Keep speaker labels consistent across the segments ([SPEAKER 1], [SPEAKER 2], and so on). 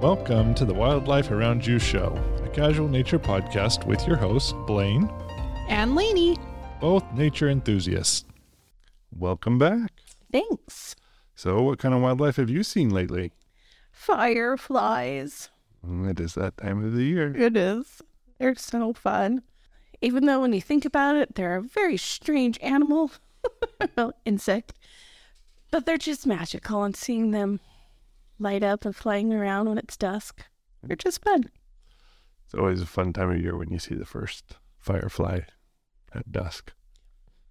[SPEAKER 1] Welcome to the Wildlife Around You Show, a casual nature podcast with your hosts, Blaine,
[SPEAKER 2] and Lainey.
[SPEAKER 1] both nature enthusiasts. Welcome back.
[SPEAKER 2] Thanks.
[SPEAKER 1] So, what kind of wildlife have you seen lately?
[SPEAKER 2] Fireflies.
[SPEAKER 1] Mm, It is that time of the year.
[SPEAKER 2] It is. They're so fun. Even though when you think about it, they're a very strange animal, insect, but they're just magical and seeing them light up and flying around when it's dusk. They're just fun.
[SPEAKER 1] It's always a fun time of year when you see the first firefly at dusk.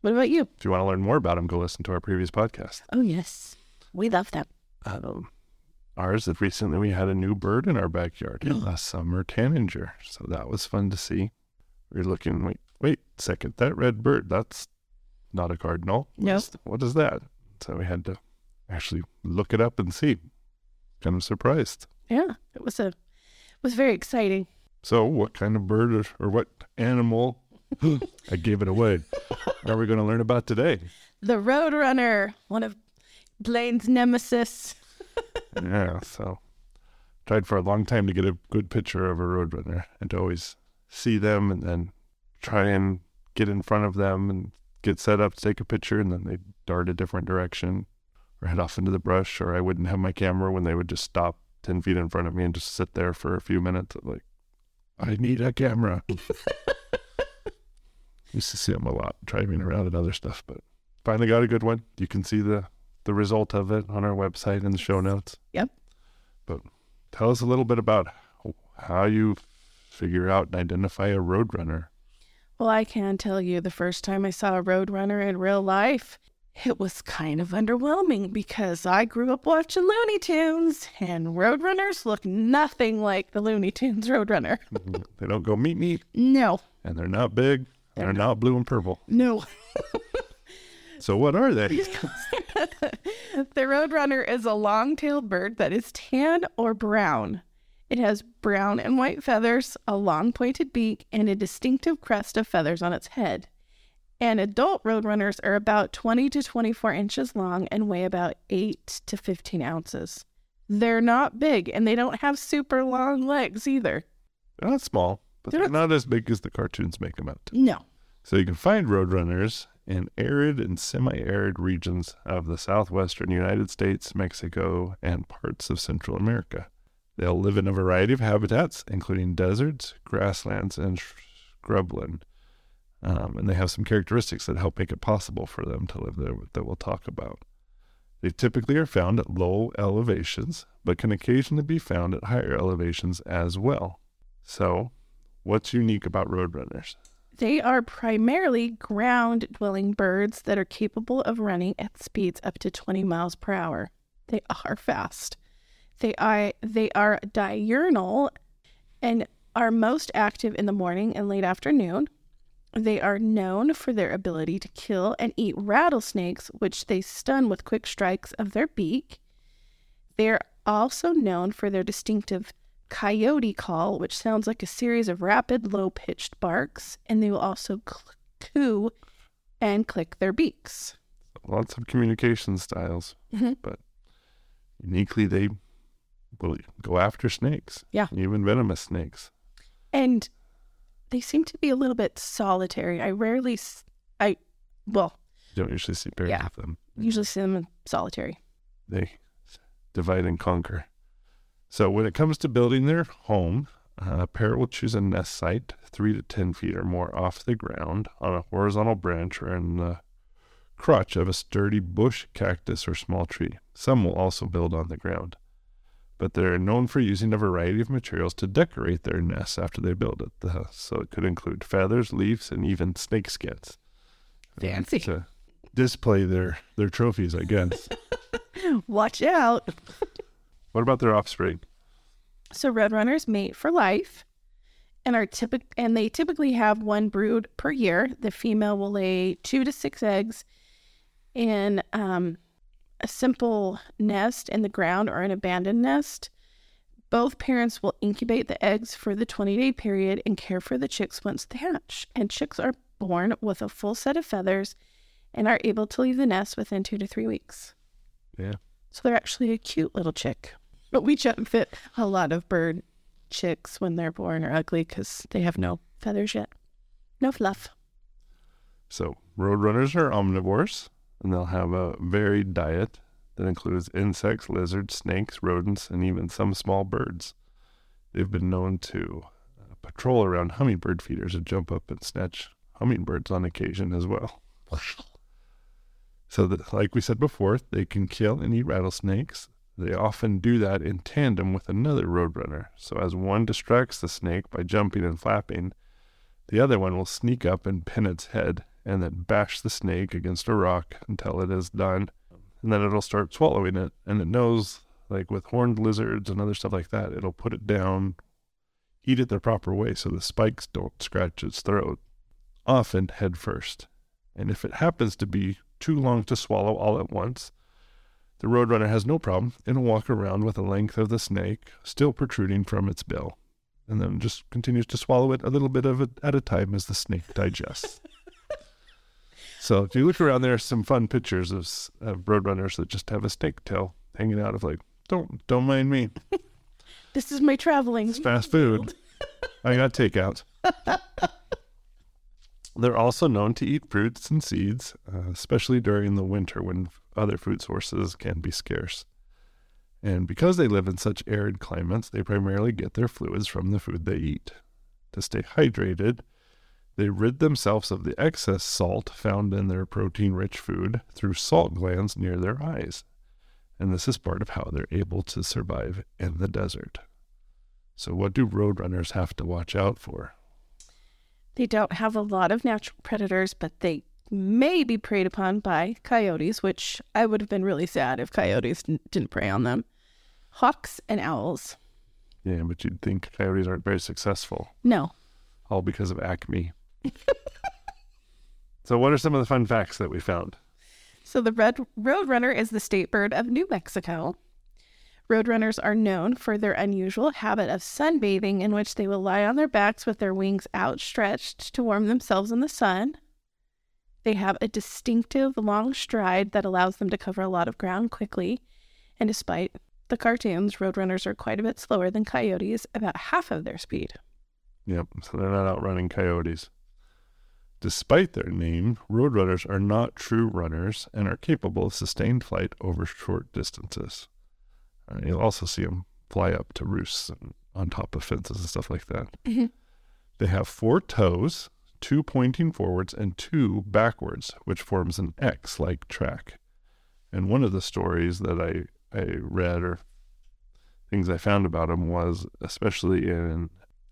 [SPEAKER 2] What about you?
[SPEAKER 1] If you want to learn more about them, go listen to our previous podcast.
[SPEAKER 2] Oh, yes. We love them.
[SPEAKER 1] Um, ours that recently we had a new bird in our backyard, a summer tanager. So that was fun to see. We are looking, wait, wait, second, that red bird, that's not a cardinal. What
[SPEAKER 2] Nope.
[SPEAKER 1] What is that? So we had to actually look it up and see. Kind of surprised.
[SPEAKER 2] Yeah, it was a it was very exciting.
[SPEAKER 1] So, what kind of bird or, or what animal? I gave it away. Are we going to learn about today?
[SPEAKER 2] The Roadrunner, one of Blaine's nemesis.
[SPEAKER 1] yeah, so tried for a long time to get a good picture of a roadrunner and to always see them and then try and get in front of them and get set up to take a picture and then they dart a different direction or head off into the brush or I wouldn't have my camera when they would just stop 10 feet in front of me and just sit there for a few minutes like I need a camera. Used to see them a lot driving around and other stuff, but finally got a good one. You can see the the result of it on our website in the show notes.
[SPEAKER 2] Yep.
[SPEAKER 1] But tell us a little bit about how you figure out and identify a roadrunner.
[SPEAKER 2] Well, I can tell you the first time I saw a Roadrunner in real life, it was kind of underwhelming because I grew up watching Looney Tunes and Roadrunners look nothing like the Looney Tunes Roadrunner. Mm-hmm.
[SPEAKER 1] they don't go meet meet,
[SPEAKER 2] No,
[SPEAKER 1] and they're not big, and they're not blue and purple.
[SPEAKER 2] no.
[SPEAKER 1] So what are they?
[SPEAKER 2] the Roadrunner is a long tailed bird that is tan or brown. It has brown and white feathers, a long pointed beak, and a distinctive crest of feathers on its head. And adult Roadrunners are about 20 to 24 inches long and weigh about 8 to 15 ounces. They're not big and they don't have super long legs either.
[SPEAKER 1] They're not small, but
[SPEAKER 2] They're
[SPEAKER 1] they're not as big as the cartoons make them out. to.
[SPEAKER 2] No.
[SPEAKER 1] So you can find roadrunners in arid and semi-arid regions of the southwestern United States, Mexico, and parts of Central America. They'll live in a variety of habitats, including deserts, grasslands, and sh- scrubland. Um, and they have some characteristics that help make it possible for them to live there that we'll talk about. They typically are found at low elevations, but can occasionally be found at higher elevations as well. So, what's unique about roadrunners?
[SPEAKER 2] They are primarily ground dwelling birds that are capable of running at speeds up to 20 miles per hour. They are fast. They are they are diurnal and are most active in the morning and late afternoon. They are known for their ability to kill and eat rattlesnakes, which they stun with quick strikes of their beak. They are also known for their distinctive coyote call, which sounds like a series of rapid, low pitched barks, and they will also coo and click their beaks.
[SPEAKER 1] lots of communication styles,
[SPEAKER 2] Mhm.
[SPEAKER 1] but uniquely they will go after snakes.
[SPEAKER 2] Yeah.
[SPEAKER 1] Even venomous snakes.
[SPEAKER 2] And they seem to be a little bit solitary. I rarely, s- I, well,
[SPEAKER 1] You don't usually see pairs
[SPEAKER 2] Yeah.
[SPEAKER 1] of them.
[SPEAKER 2] usually see them in solitary.
[SPEAKER 1] They divide and conquer. So when it comes to building their home, uh, a pair will choose a nest site three to ten feet or more off the ground on a horizontal branch or in the crotch of a sturdy bush, cactus, or small tree. Some will also build on the ground. But they're known for using a variety of materials to decorate their nests after they build it. The- so it could include feathers, leaves, and even snake skins. uh,
[SPEAKER 2] Fancy.
[SPEAKER 1] To display their, their trophies, I guess.
[SPEAKER 2] Watch out.
[SPEAKER 1] what about their offspring?
[SPEAKER 2] So roadrunners mate for life and are typic and they typically have one brood per year. The female will lay two to six eggs and um, a simple nest in the ground or an abandoned nest. Both parents will incubate the eggs for the 20 day period and care for the chicks once they hatch. And chicks are born with a full set of feathers and are able to leave the nest within two to three weeks.
[SPEAKER 1] Yeah.
[SPEAKER 2] So they're actually a cute little chick. But we jump fit a lot of bird chicks when they're born are ugly because they have no feathers yet, no fluff.
[SPEAKER 1] So, roadrunners are omnivores, and they'll have a varied diet that includes insects, lizards, snakes, rodents, and even some small birds. They've been known to uh, patrol around hummingbird feeders and jump up and snatch hummingbirds on occasion as well. So, that, like we said before, they can kill and eat rattlesnakes. They often do that in tandem with another roadrunner. So, as one distracts the snake by jumping and flapping, the other one will sneak up and pin its head and then bash the snake against a rock until it is done. And then it'll start swallowing it. And it knows, like with horned lizards and other stuff like that, it'll put it down, eat it the proper way so the spikes don't scratch its throat, often head first. And if it happens to be too long to swallow all at once, the roadrunner has no problem. It'll walk around with the length of the snake still protruding from its bill, and then just continues to swallow it a little bit of it at a time as the snake digests. so if you look around, there are some fun pictures of, of roadrunners that just have a snake tail hanging out of like, don't don't mind me,
[SPEAKER 2] This is my traveling.
[SPEAKER 1] it's fast food. I got takeout. They're also known to eat fruits and seeds, uh, especially during the winter when other food sources can be scarce. And because they live in such arid climates, they primarily get their fluids from the food they eat. To stay hydrated, they rid themselves of the excess salt found in their protein rich food through salt glands near their eyes. And this is part of how they're able to survive in the desert. So, what do roadrunners have to watch out for?
[SPEAKER 2] They don't have a lot of natural predators, but they may be preyed upon by coyotes, which I would have been really sad if coyotes didn't prey on them. Hawks and owls.
[SPEAKER 1] Yeah, but you'd think coyotes aren't very successful,
[SPEAKER 2] No.
[SPEAKER 1] all because of Acme. so, what are some of the fun facts that we found?
[SPEAKER 2] So the greater roadrunner is the state bird of New Mexico. Roadrunners are known for their unusual habit of sunbathing, in which they will lie on their backs with their wings outstretched to warm themselves in the sun. They have a distinctive long stride that allows them to cover a lot of ground quickly. And despite the cartoons, roadrunners are quite a bit slower than coyotes, about half of their speed.
[SPEAKER 1] Yep, so they're not outrunning coyotes. Despite their name, roadrunners are not true runners and are capable of sustained flight over short distances. Uh, you'll also see them fly up to roosts and on top of fences and stuff like that.
[SPEAKER 2] Mhm.
[SPEAKER 1] They have four toes, two pointing forwards and two backwards, which forms an X like track. And one of the stories that I, I read or things I found about them was, especially in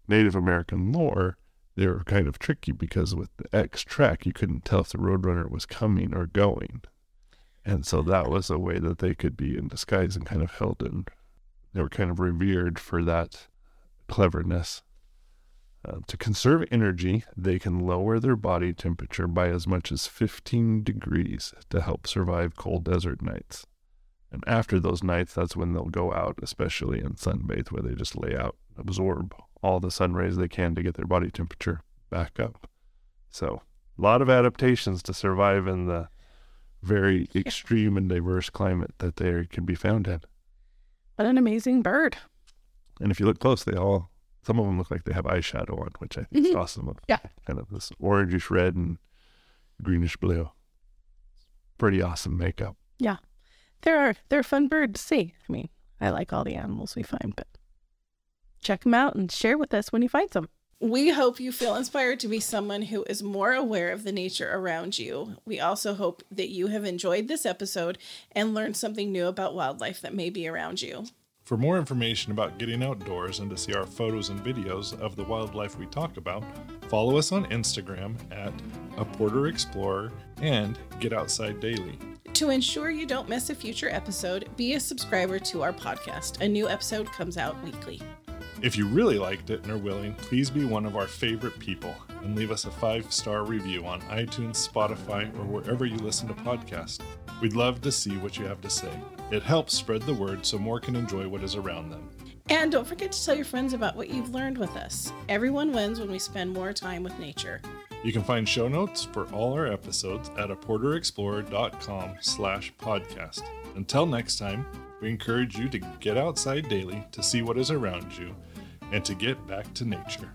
[SPEAKER 1] Native American lore, they were kind of tricky because with the X track, you couldn't tell if the roadrunner was coming or going. And so that was a way that they could be in disguise and kind of held in. They were kind of revered for that cleverness. Uh, to conserve energy, they can lower their body temperature by as much as 15 degrees to help survive cold desert nights. And after those nights, that's when they'll go out, especially in sunbathe, where they just lay out, absorb all the sun rays they can to get their body temperature back up. So, a lot of adaptations to survive in the very extreme and diverse climate that they can be found in.
[SPEAKER 2] What an amazing bird.
[SPEAKER 1] And if you look close, they all, some of them look like they have eyeshadow on, which I think is
[SPEAKER 2] Mhm.
[SPEAKER 1] awesome.
[SPEAKER 2] Yeah.
[SPEAKER 1] Kind of this orangish red and greenish blue. Pretty awesome makeup.
[SPEAKER 2] Yeah. They're they're a fun bird to see. I mean, I like all the animals we find, but check them out and share with us when you find some.
[SPEAKER 3] We hope you feel inspired to be someone who is more aware of the nature around you. We also hope that you have enjoyed this episode and learned something new about wildlife that may be around you.
[SPEAKER 4] For more information about getting outdoors and to see our photos and videos of the wildlife we talk about, follow us on Instagram at a Porter Explorer and Get Outside Daily.
[SPEAKER 3] To ensure you don't miss a future episode, be a subscriber to our podcast. A new episode comes out weekly.
[SPEAKER 4] If you really liked it and are willing, please be one of our favorite people and leave us a five star review on iTunes, Spotify, or wherever you listen to podcasts. We'd love to see what you have to say. It helps spread the word so more can enjoy what is around them.
[SPEAKER 3] And don't forget to tell your friends about what you've learned with us. Everyone wins when we spend more time with nature.
[SPEAKER 4] You can find show notes for all our episodes at aporterexplorer.com slash podcast. Until next time,
[SPEAKER 1] We encourage you to get outside daily to see what is around you and to get back to nature.